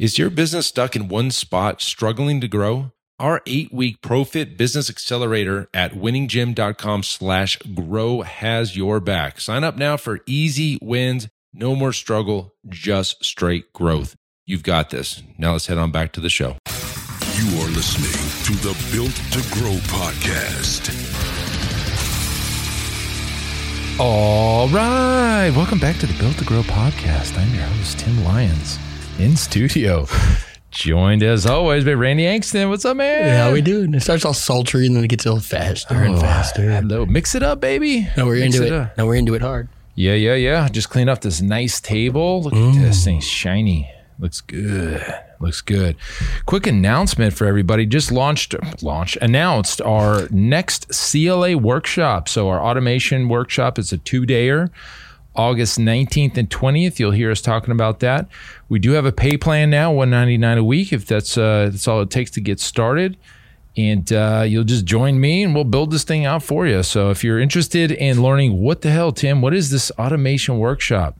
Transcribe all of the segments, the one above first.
Is your business stuck in one spot, struggling to grow? Our eight-week ProFit Business Accelerator at winninggym.com slash grow has your back. Sign up now for easy wins, no more struggle, just straight growth. You've got this. Now let's head on back to the show. You are listening to the Built to Grow podcast. All right. Welcome back to the Built to Grow podcast. I'm your host, Tim Lyons, in studio. Joined as always by Randy Angston. What's up, man? Yeah, how we doing? It starts all sultry and then it gets a little faster and Oh, faster. Hello. Mix it up, baby. No, we're Mix into it. up. No, we're into it hard. Yeah, yeah, yeah. Just clean up this nice table. Look at this mm. thing, shiny. Looks good. Looks good. Quick announcement for everybody. Just launched, launched, announced our next CLA workshop. So our automation workshop is a two-dayer. August 19th and 20th. You'll hear us talking about that. We do have a pay plan now, 199 a week if that's uh, that's all it takes to get started. And uh, you'll just join me and we'll build this thing out for you. So if you're interested in learning what the hell, Tim, what is this automation workshop?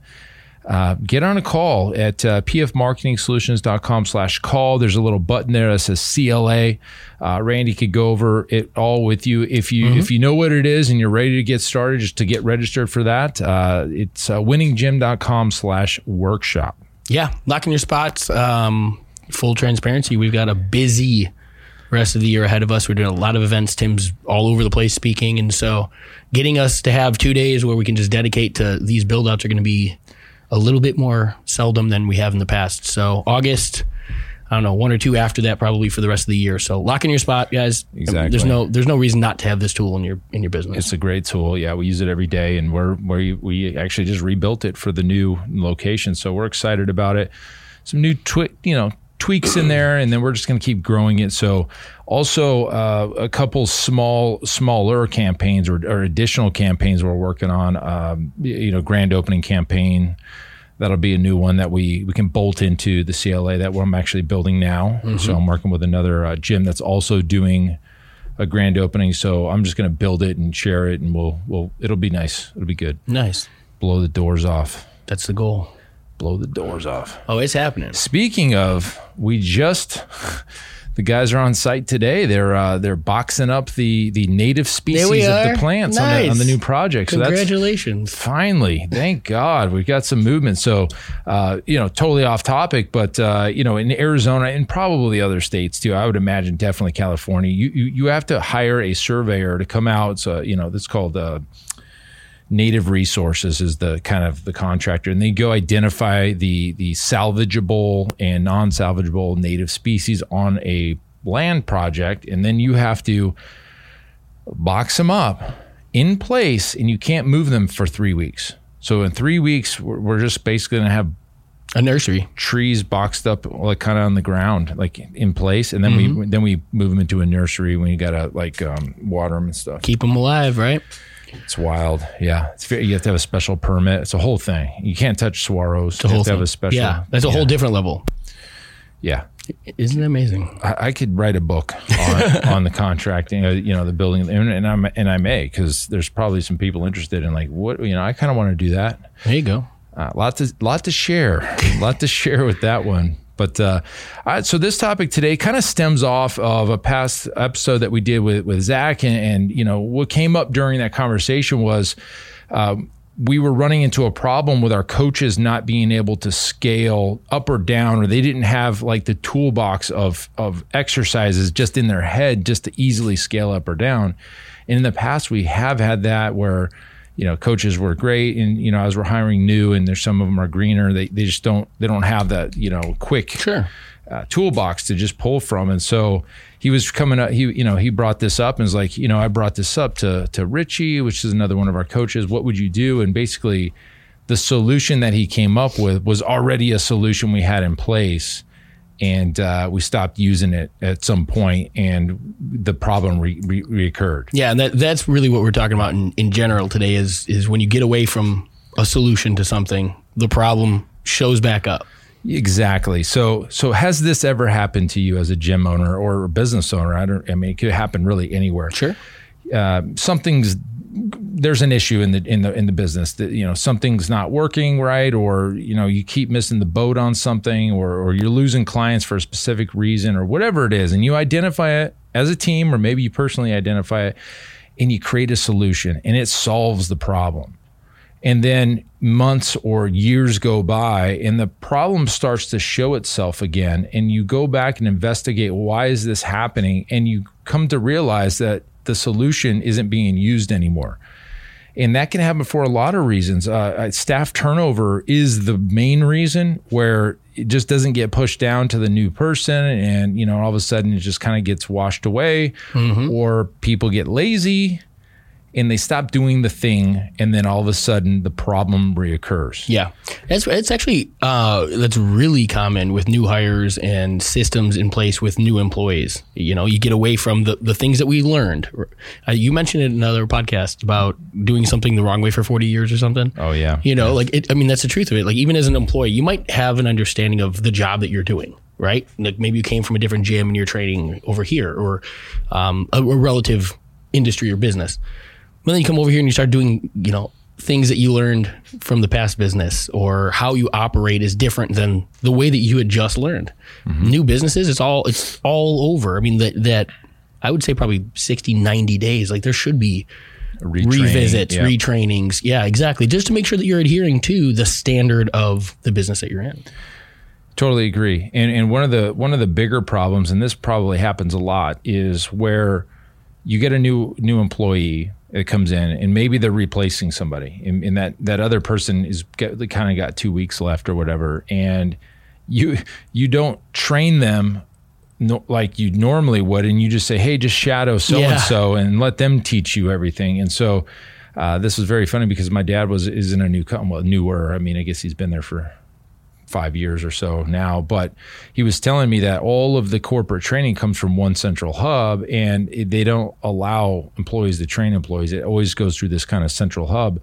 Uh, get on a call at uh, pfmarketingsolutions.com slash call. There's a little button there that says CLA. Uh, Randy could go over it all with you. If you if you know what it is and you're ready to get started, just to get registered for that, uh, it's uh, winninggym.com slash workshop. Yeah, locking your spots. Um, full transparency. We've got a busy rest of the year ahead of us. We're doing a lot of events. Tim's all over the place speaking, and so getting us to have two days where we can just dedicate to these build outs are going to be a little bit more seldom than we have in the past. So August. I don't know, one or two after that, probably for the rest of the year. So lock in your spot, guys. Exactly. There's no, there's no reason not to have this tool in your in your business. It's a great tool. Yeah, we use it every day, and we're we we actually just rebuilt it for the new location, so we're excited about it. Some new twi- you know tweaks in there, and then we're just going to keep growing it. So, also uh, a couple small smaller campaigns or, or additional campaigns we're working on. Um, you know, grand opening campaign. That'll be a new one that we we can bolt into the CLA that I'm actually building now. So I'm working with another uh, gym that's also doing a grand opening. So I'm just going to build it and share it, and we'll we'll it'll be nice. It'll be good. nice. Blow the doors off. That's the goal. Blow the doors off. Oh, it's happening. Speaking of, we just the guys are on site today. They're uh, they're boxing up the the native species of the plants on, the, on the new project. So that's Congratulations. finally thank god we've got some movement so uh, you know totally off topic but uh, you know in arizona and probably other states too i would imagine definitely california you you, you have to hire a surveyor to come out so you know that's called uh, native resources is the kind of the contractor and they go identify the the salvageable and non-salvageable native species on a land project and then you have to box them up in place and you can't move them for three weeks. So in three weeks, we're, we're just basically going to have A nursery. trees boxed up like kind of on the ground, like in place. And then we, then we move them into a nursery when you got to like um, water them and stuff. Keep them alive, right? It's wild. Yeah. It's very, you have to have a special permit. It's a whole thing. You can't touch saguaros. The you whole have to have a special. Yeah, that's a whole different level. Yeah. Isn't it amazing? I, I could write a book on, on the contracting, uh, you know, the building, and, and I'm and I may because there's probably some people interested in like what you know. I kind of want to do that. There you go. Uh, lot to lot to share, lot to share with that one. But uh, right, so this topic today kind of stems off of a past episode that we did with with Zach, and, and you know what came up during that conversation was. Um, we were running into a problem with our coaches not being able to scale up or down, or they didn't have like the toolbox of of exercises just in their head just to easily scale up or down. And in the past, we have had that where you know coaches were great, and you know as we're hiring new, and there's some of them are greener, they they just don't they don't have that you know quick Sure. uh, toolbox to just pull from. And so he was coming up, he, you know, he brought this up and was like, you know, I brought this up to, to Richie, which is another one of our coaches. What would you do? And basically the solution that he came up with was already a solution we had in place. And uh, we stopped using it at some point and the problem re- re- reoccurred. Yeah, and that that's really what we're talking about in, in general today is is when you get away from a solution to something, the problem shows back up. Exactly. So, so has this ever happened to you as a gym owner or a business owner? I don't. I mean, it could happen really anywhere. Sure. uh, something's there's an issue in the in the in the business that you know something's not working right or you know you keep missing the boat on something or or you're losing clients for a specific reason or whatever it is and you identify it as a team or maybe you personally identify it and you create a solution and it solves the problem. And then months or years go by and the problem starts to show itself again and you go back and investigate why is this happening and you come to realize that the solution isn't being used anymore and that can happen for a lot of reasons. Uh, staff turnover is the main reason where it just doesn't get pushed down to the new person and you know all of a sudden it just kind of gets washed away or people get lazy and they stop doing the thing and then all of a sudden the problem reoccurs Yeah, it's it's actually uh, that's really common with new hires and systems in place with new employees. You know, you get away from the, the things that we learned. Uh, you mentioned it in another podcast about doing something the wrong way for forty years or something. oh yeah You know, like it, I mean, that's the truth of it. Like even as an employee, you might have an understanding of the job that you're doing, right? Like maybe you came from a different gym and you're training over here, or um, a, a relative industry or business. But then you come over here and you start doing, you know, things that you learned from the past business or how you operate is different than the way that you had just learned. Mm-hmm. New businesses, it's all it's all over. I mean that that I would say probably 60 90 days like there should be Retraining, revisits, yeah. retrainings. Yeah, exactly. Just to make sure that you're adhering to the standard of the business that you're in. Totally agree. And and one of the one of the bigger problems, and this probably happens a lot, is where you get a new new employee that comes in, and maybe they're replacing somebody, and, and that that other person is kind of got two weeks left or whatever, and you you don't train them. No, like you normally would, and you just say, "Hey, just shadow so Yeah. and so," and let them teach you everything. And so, uh, this was very funny because my dad was is in a new com- well newer. I mean, I guess he's been there for five years or so now, but he was telling me that all of the corporate training comes from one central hub and they don't allow employees to train employees. It always goes through this kind of central hub.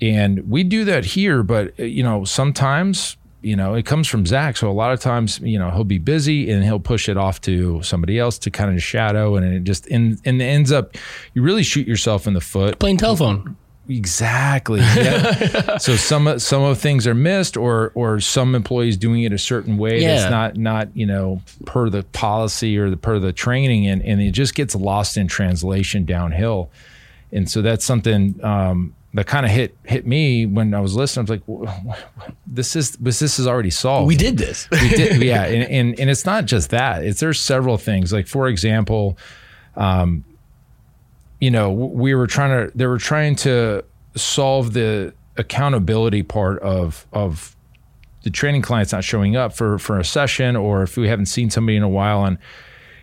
And we do that here, but uh, you know, sometimes, you know, it comes from Zach. So a lot of times, you know, he'll be busy and he'll push it off to somebody else to kind of shadow and it just and, and ends up you really shoot yourself in the foot Playing telephone. Exactly. Yeah. so some some of things are missed, or or some employees doing it a certain way Yeah. that's not not you know per the policy or the per the training, and and it just gets lost in translation downhill. And so that's something um, that kind of hit hit me when I was listening. I was like, "Wha- wha- "This is this is already solved." We did this. we did, yeah, and, and and it's not just that. It's there's several things. Like for example, um, you know, we were trying to they were trying to solve the accountability part of of the training clients not showing up for for a session, or if we haven't seen somebody in a while, and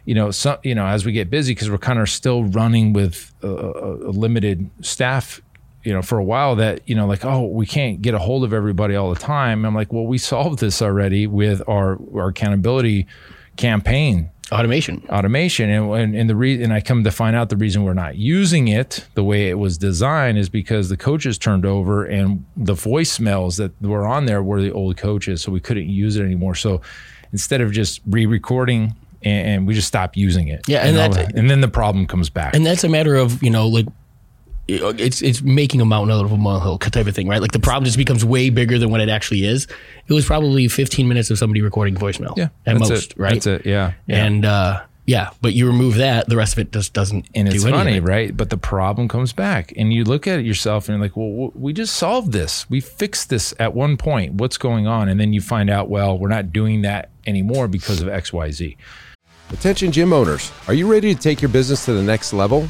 you know, some you know, as we get busy because we're kind of still running with a a limited staff. You know, for a while that you know, like, oh, we can't get a hold of everybody all the time. I'm like, well, we solved this already with our our accountability campaign Automation. automation. And and, and the reason and I come to find out the reason we're not using it the way it was designed is because the coaches turned over and the voicemails that were on there were the old coaches so we couldn't use it anymore. So instead of just re-recording and, and we just stopped using it. Yeah, and that- that- and then the problem comes back. And that's a matter of, you know, like it's it's making a mountain out of a molehill type of thing, right? Like the problem just becomes way bigger than what it actually is. It was probably 15 minutes of somebody recording voicemail. yeah At that's most, it. right? that's it yeah, yeah. And uh yeah, but you remove that, the rest of it just doesn't and do it's anything. funny, right? But the problem comes back, and you look at it yourself, and you're like, "Well, we just solved this. We fixed this at one point. What's going on?" And then you find out, well, we're not doing that anymore because of X, Y, Z. Attention gym owners, are you ready to take your business to the next level?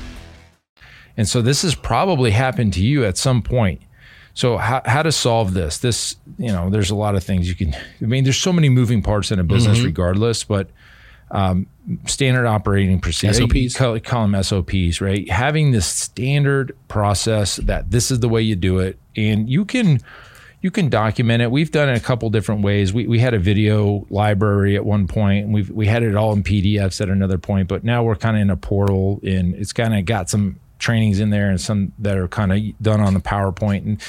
And so this has probably happened to you at some point. So how, how to solve this? This, you know, there's a lot of things you can. I mean, there's so many moving parts in a business, regardless. But um, standard operating procedure, SOPs. call, call them SOPs, right? Having this standard process that this is the way you do it, and you can you can document it. We've done it a couple different ways. We, we had a video library at one point, and we we had it all in PDFs at another point. But now we're kind of in a portal, and it's kind of got some trainings in there and some that are kind of done on the PowerPoint. And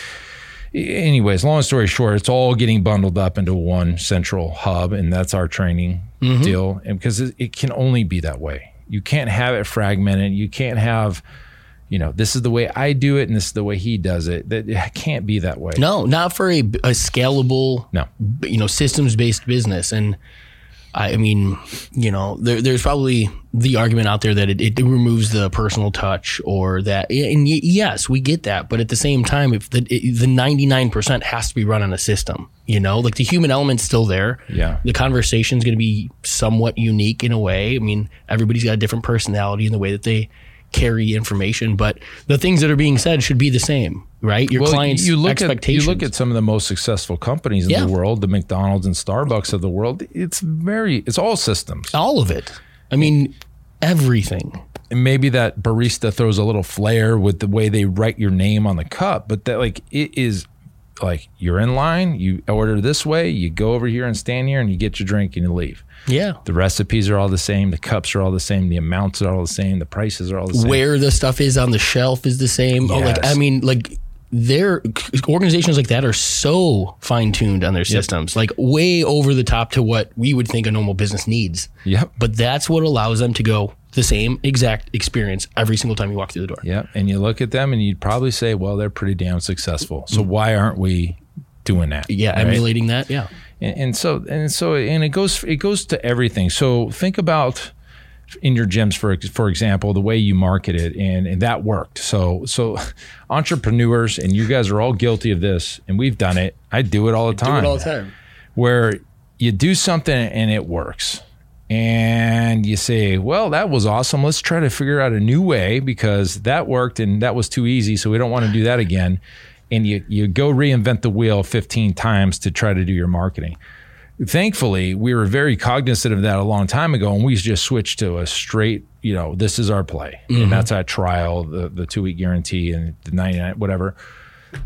anyways, long story short, it's all getting bundled up into one central hub, and that's our training mm-hmm. deal. And because it, it can only be that way, you can't have it fragmented. You can't have you know, this is the way I do it and this is the way he does it. That it can't be that way. No, not for a, a scalable, No. you know, systems based business. And I, mean, you know, there, there's probably the argument out there that it, it removes the personal touch or that, and y- yes, we get that. But at the same time, if the, the 99% has to be run on a system, you know, like the human element's still there. Yeah. The conversation's going to be somewhat unique in a way. I mean, everybody's got a different personality in the way that they carry information, but the things that are being said should be the same, right? Your clients' you look expectations. At, you look at some of the most successful companies in Yeah. the world, the McDonald's and Starbucks of the world. It's very, it's all systems. all of it. I mean, everything. And maybe that barista throws a little flair with the way they write your name on the cup, but that like it is like you're in line, you order this way, you go over here and stand here, and you get your drink and you leave. Yeah. The recipes are all the same, the cups are all the same, the amounts are all the same, the prices are all the same. Where the stuff is on the shelf is the same. Oh, like I mean, like their organizations like that are so fine tuned on their systems, like way over the top to what we would think a normal business needs. Yep. But that's what allows them to go the same exact experience every single time you walk through the door. Yeah, and you look at them and you'd probably say, well, they're pretty damn successful. So mm. why aren't we doing that? Yeah, Right? emulating that. Yeah. And, and so and so and it goes it goes to everything. So think about in your gyms for for example the way you market it and, and that worked. So so entrepreneurs and you guys are all guilty of this and we've done it. I do it all the time All the time. where you do something and it works. And you say well that was awesome. Let's try to figure out a new way because that worked and that was too easy so we don't want to do that again. And you you go reinvent the wheel 15 times to try to do your marketing thankfully we were very cognizant of that a long time ago and we just switched to a straight you know this is our play. And mm-hmm. that's our trial the, the two week guarantee and the 99 whatever.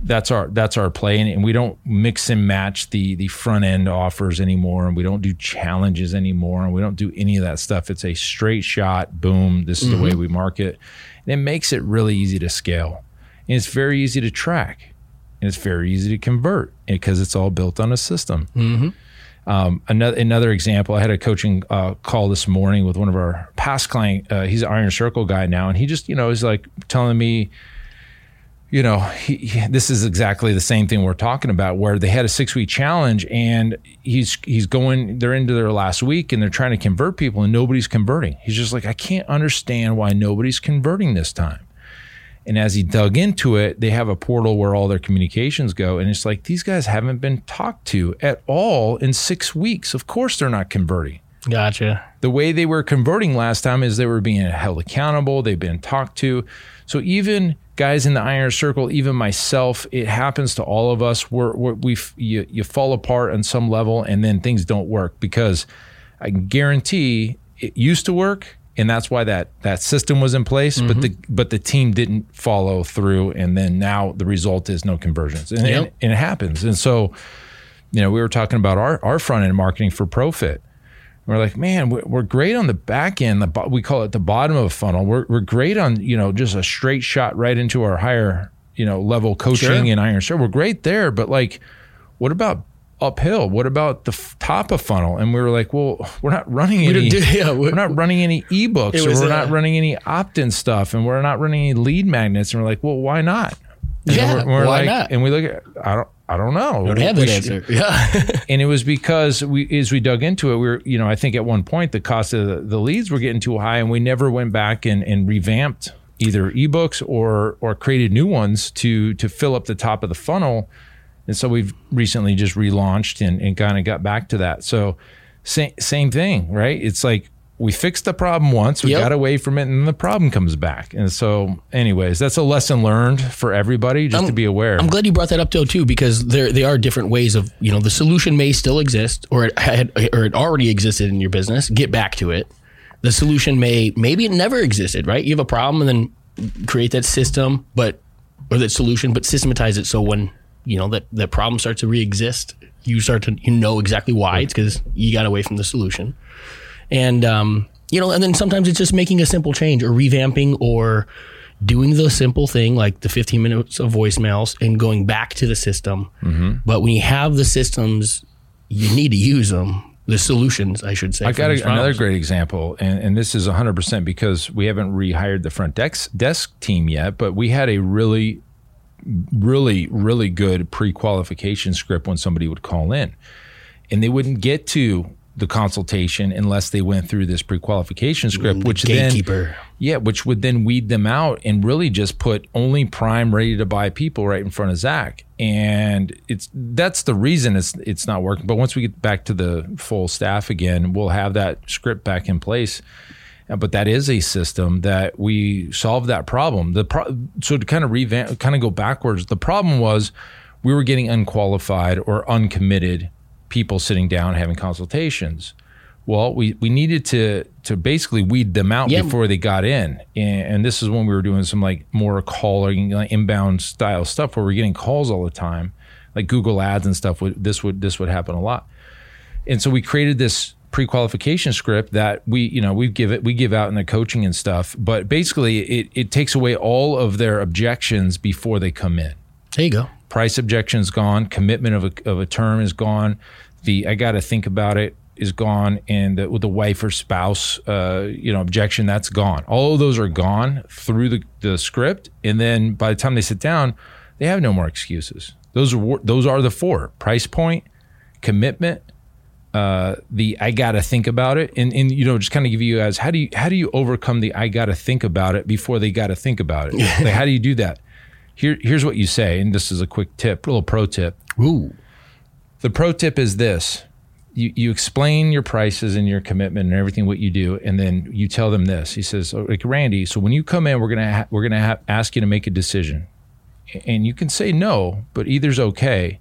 That's our that's our play and, and we don't mix and match the the front end offers anymore and we don't do challenges anymore and we don't do any of that stuff. It's a straight shot boom this is the way mm-hmm. we market. And it makes it really easy to scale. And it's very easy to track. And it's very easy to convert because it's all built on a system mm-hmm. Um, another another example, I had a coaching uh, call this morning with one of our past client. Uh, he's an Iron Circle guy now, and he just you know is like telling me, you know, he, he- this is exactly the same thing we're talking about, where they had a six week challenge, and he's he's going, they're into their last week, and they're trying to convert people, and nobody's converting. He's just like, I can't understand why nobody's converting this time. And as he dug into it, they have a portal where all their communications go. And it's like, these guys haven't been talked to at all in six weeks. Of course, they're not converting. Gotcha. The way they were converting last time is they were being held accountable, they've been talked to. So even guys in the iron circle, even myself, it happens to all of us. We're, we're, we you, you fall apart on some level and then things don't work because I can guarantee it used to work and that's why that that system was in place but mm-hmm. the but the team didn't follow through and then now the result is no conversions and, Yep. and, and it happens and so you know we were talking about our our front end marketing for profit we're like, man, we're we're great on the back end. The we call it the bottom of a funnel. We're we're great on you know just a straight shot right into our higher you know level coaching Sure. and iron. Sure, we're great there, but like, what about uphill? What about the f- top of funnel? And we were like, well, we're not running any. don't do- yeah, we- we're not running any ebooks, It or we're uh, not running any opt-in stuff, and we're not running any lead magnets. And we're like, well, why not? And Yeah, we're, we're why like, not? And we look at, I don't, I don't know. Don't have We should- answer. Yeah. and it was because we as we dug into it we were you know i think at one point the cost of the, the leads were getting too high and we never went back and, and revamped either ebooks or or created new ones to to fill up the top of the funnel and so we've recently just relaunched and, and kind of got back to that so same same thing right it's like we fixed the problem once we Yep. got away from it and then the problem comes back and so anyways that's a lesson learned for everybody just to be aware I'm glad you brought that up though too, because there there are different ways of you know the solution may still exist or it had or it already existed in your business. Get back to it. The solution may maybe it never existed, right? You have a problem and then create that system, but or that solution, but systematize it so when you know that that problem starts to re-exist. You start to you know exactly why it's because you got away from the solution, and um, you know, and then sometimes it's just making a simple change or revamping or doing the simple thing like the 15 minutes of voicemails and going back to the system. But when you have the systems, you need to use them. The solutions, I should say. I for got a, another great example, and, and this is 100% because we haven't rehired the front desk, desk team yet, but we had a really, really, really good pre qualification script when somebody would call in. And they wouldn't get to the consultation unless they went through this pre qualification script, which then. gatekeeper. Yeah, which would then weed them out and really just put only prime ready to buy people right in front of Zach. And it's that's the reason it's it's not working. But once we get back to the full staff again, we'll have that script back in place. Uh, But that is a system that we solved that problem. The pro- so to kind of revamp, kind of go backwards. The problem was we were getting unqualified or uncommitted people sitting down having consultations. Well, we, we needed to to basically weed them out Yeah. before they got in, and, and this is when we were doing some like more calling, like inbound style stuff where we're getting calls all the time, like Google Ads and stuff. Would this would this would happen a lot, and so we created this pre-qualification script that we you know we give it we give out in the coaching and stuff, but basically it it takes away all of their objections before they come in. There you go. price objection is gone commitment of a, of a term is gone the i got to think about it is gone and the, with the wife or spouse uh, you know objection that's gone. All of those are gone through the, the script and then by the time they sit down they have no more excuses. Those are those are the four price point commitment uh, the I gotta think about it, and and you know just kind of give you guys how do you how do you overcome the I gotta think about it before they gotta think about it? like how do you do that? Here here's what you say, and this is a quick tip, a little pro tip. Ooh. The pro tip is this: you you explain your prices and your commitment and everything what you do, and then you tell them this. He says, oh, like Randy, so when you come in, we're gonna ha- we're gonna ha- ask you to make a decision, and you can say no, but either's okay.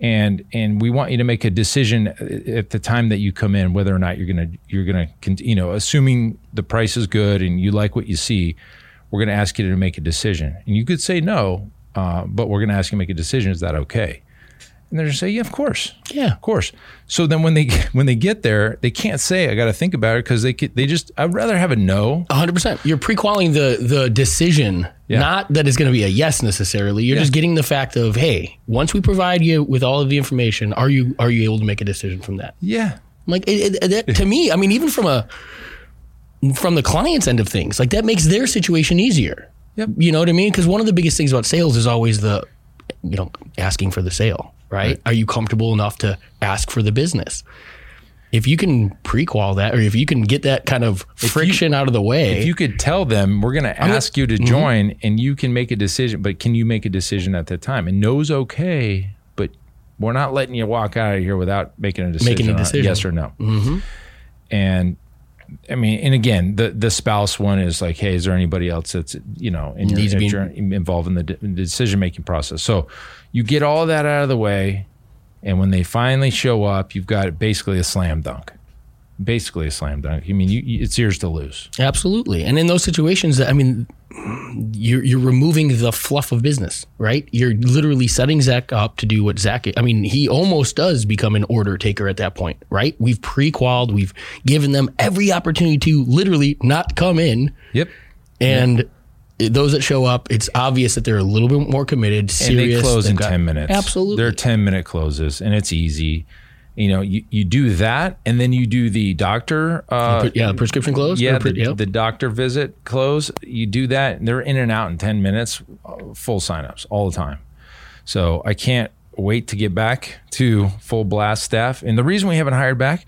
And and we want you to make a decision at the time that you come in, whether or not you're gonna you're gonna you know assuming the price is good and you like what you see, we're gonna ask you to make a decision. And you could say no, uh, but we're gonna ask you to make a decision. Is that okay? And they're just say, yeah, of course. Yeah. Of course. So then when they when they get there, they can't say I got to think about it because they could, they just I'd rather have a no. hundred percent. You're pre-qualing the the decision, Yeah. not that it's going to be a yes necessarily. You're just getting the fact of, hey, once we provide you with all of the information, are you are you able to make a decision from that? Yeah. Like it, it, that, to me, I mean, even from a from the client's end of things, like that makes their situation easier. Yep. You know what I mean? Because one of the biggest things about sales is always the, you know, asking for the sale. Right? Are you comfortable enough to ask for the business? If you can prequal that, or if you can get that kind of friction out of the way, If you could tell them we're going to ask you to Mm-hmm. join and you can make a decision, but can you make a decision at that time? And no's okay, but we're not letting you walk out of here without making a decision. Making a on decision. yes or no. Mm-hmm. And I mean, and again, the the spouse one is like, hey, is there anybody else that's you know in your, to be- involved in the decision making process? So you get all that out of the way, and when they finally show up, you've got basically a slam dunk. Basically a slam dunk. I mean, you, you, it's yours to lose. Absolutely. And in those situations, I mean, you're, you're removing the fluff of business, right? You're literally setting Zach up to do what Zach, I mean, he almost does become an order taker at that point, right? We've pre-qualified, we've given them every opportunity to literally not come in. Yep. And those that show up, it's obvious that they're a little bit more committed, serious. and they close They've in got- 10 minutes Absolutely. they're 10 minute closes and it's easy you know you, you do that and then you do the doctor uh, yeah, prescription close. yeah pre- the, yep. the doctor visit close you do that and they're in and out in 10 minutes uh, full signups all the time so i can't wait to get back to full blast staff and the reason we haven't hired back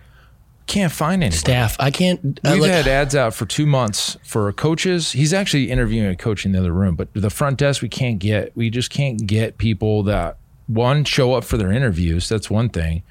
can't find any staff. I can't. We've like- had ads out for two months for coaches. He's actually interviewing a coach in the other room, but the front desk we can't get. We just can't get people that one show up for their interviews. That's one thing.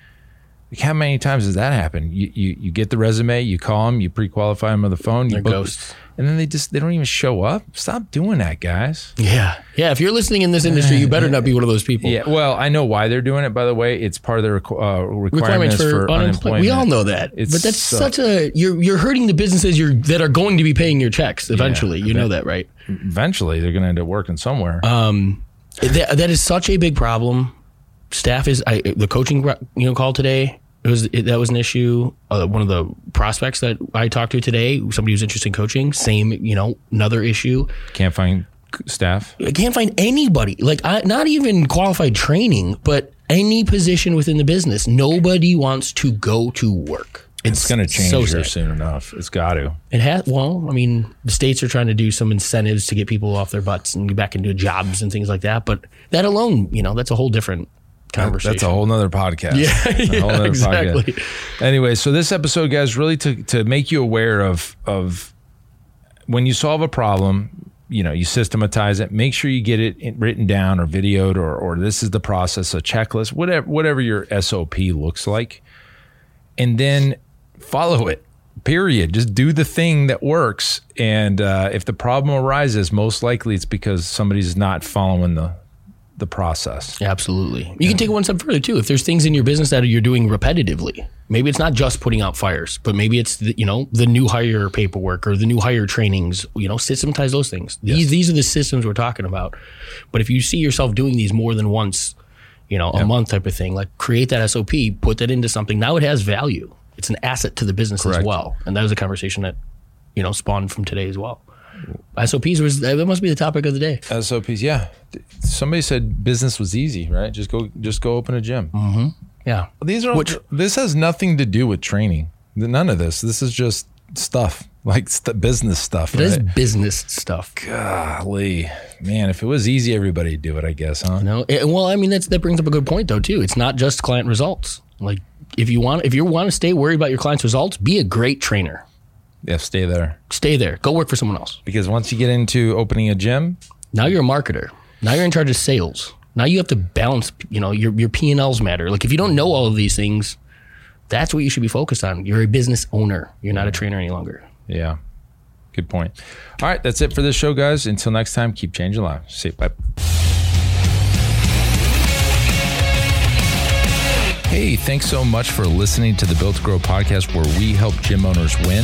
Like how many times does that happen? You you, you get the resume, you call them, you pre-qualify them on the phone, you They're book- ghosts. and then they just they don't even show up. Stop doing that, guys. yeah. Yeah. If you're listening in this industry, you better not be one of those people. Yeah, well, I know why they're doing it. By the way, it's part of the requ- uh, requirements, requirements for, for, unemployment. unemployment. We all know that, It's but that's so- such a you're you're hurting the businesses you're that are going to be paying your checks eventually. you know that, right? Eventually, they're going to end up working somewhere. Um, that, that is such a big problem. staff is I, the coaching you know call today. It was it, that was an issue. Uh, one of the prospects that I talked to today, somebody who's interested in coaching, same you know another issue. Can't find staff. I can't find anybody like I, not even qualified training, but any position within the business. Nobody wants to go to work. It's, going to change so here sad. soon enough. It's got to. It has well, I mean, the states are trying to do some incentives to get people off their butts and get back into jobs and things like that. But that alone, you know, that's a whole different conversation. That's a whole nother podcast. Yeah, yeah, exactly. podcast. Anyway, so this episode, guys, really to to make you aware of of when you solve a problem, you know, you systematize it. Make sure you get it written down or videoed, or or this is the process, a checklist, whatever whatever your SOP looks like, and then follow it. Period. Just do the thing that works. And uh, if the problem arises, most likely it's because somebody's not following the the process. Absolutely. You can take it one step further too. If there's things in your business that you're doing repetitively, maybe it's not just putting out fires, but maybe it's the, you know the new hire paperwork or the new hire trainings. You know, systematize those things. These these are the systems we're talking about. But if you see yourself doing these more than once, you know, a month type of thing, like create that SOP, put that into something. Now it has value. It's an asset to the business as well. And that was a conversation that you know spawned from today as well. SOPs was that must be the topic of the day. SOPs, yeah. Somebody said business was easy, right? Just go, just go open a gym. Mm-hmm. Yeah. These are Which- this has nothing to do with training. None of this. This is just stuff like st- business stuff. It is Right? business stuff. Golly, man, if it was easy, everybody'd do it. I guess, huh? No, it- well, I mean that's that brings up a good point though too. It's not just client results. Like if you want if you want to stay worried about your client's results, be a great trainer. Yeah, stay there Stay there. Go work for someone else. because once you get into opening a gym, Now you're a marketer. Now you're in charge of sales. Now you have to balance. You know your your P and Ls matter. Like if you don't know all of these things, that's what you should be focused on. You're a business owner. You're not a trainer any longer. yeah, good point. All right, that's it for this show, guys. Until next time, keep changing lives. See you. Bye. Hey, thanks so much for listening to the Built to Grow podcast where we help gym owners win.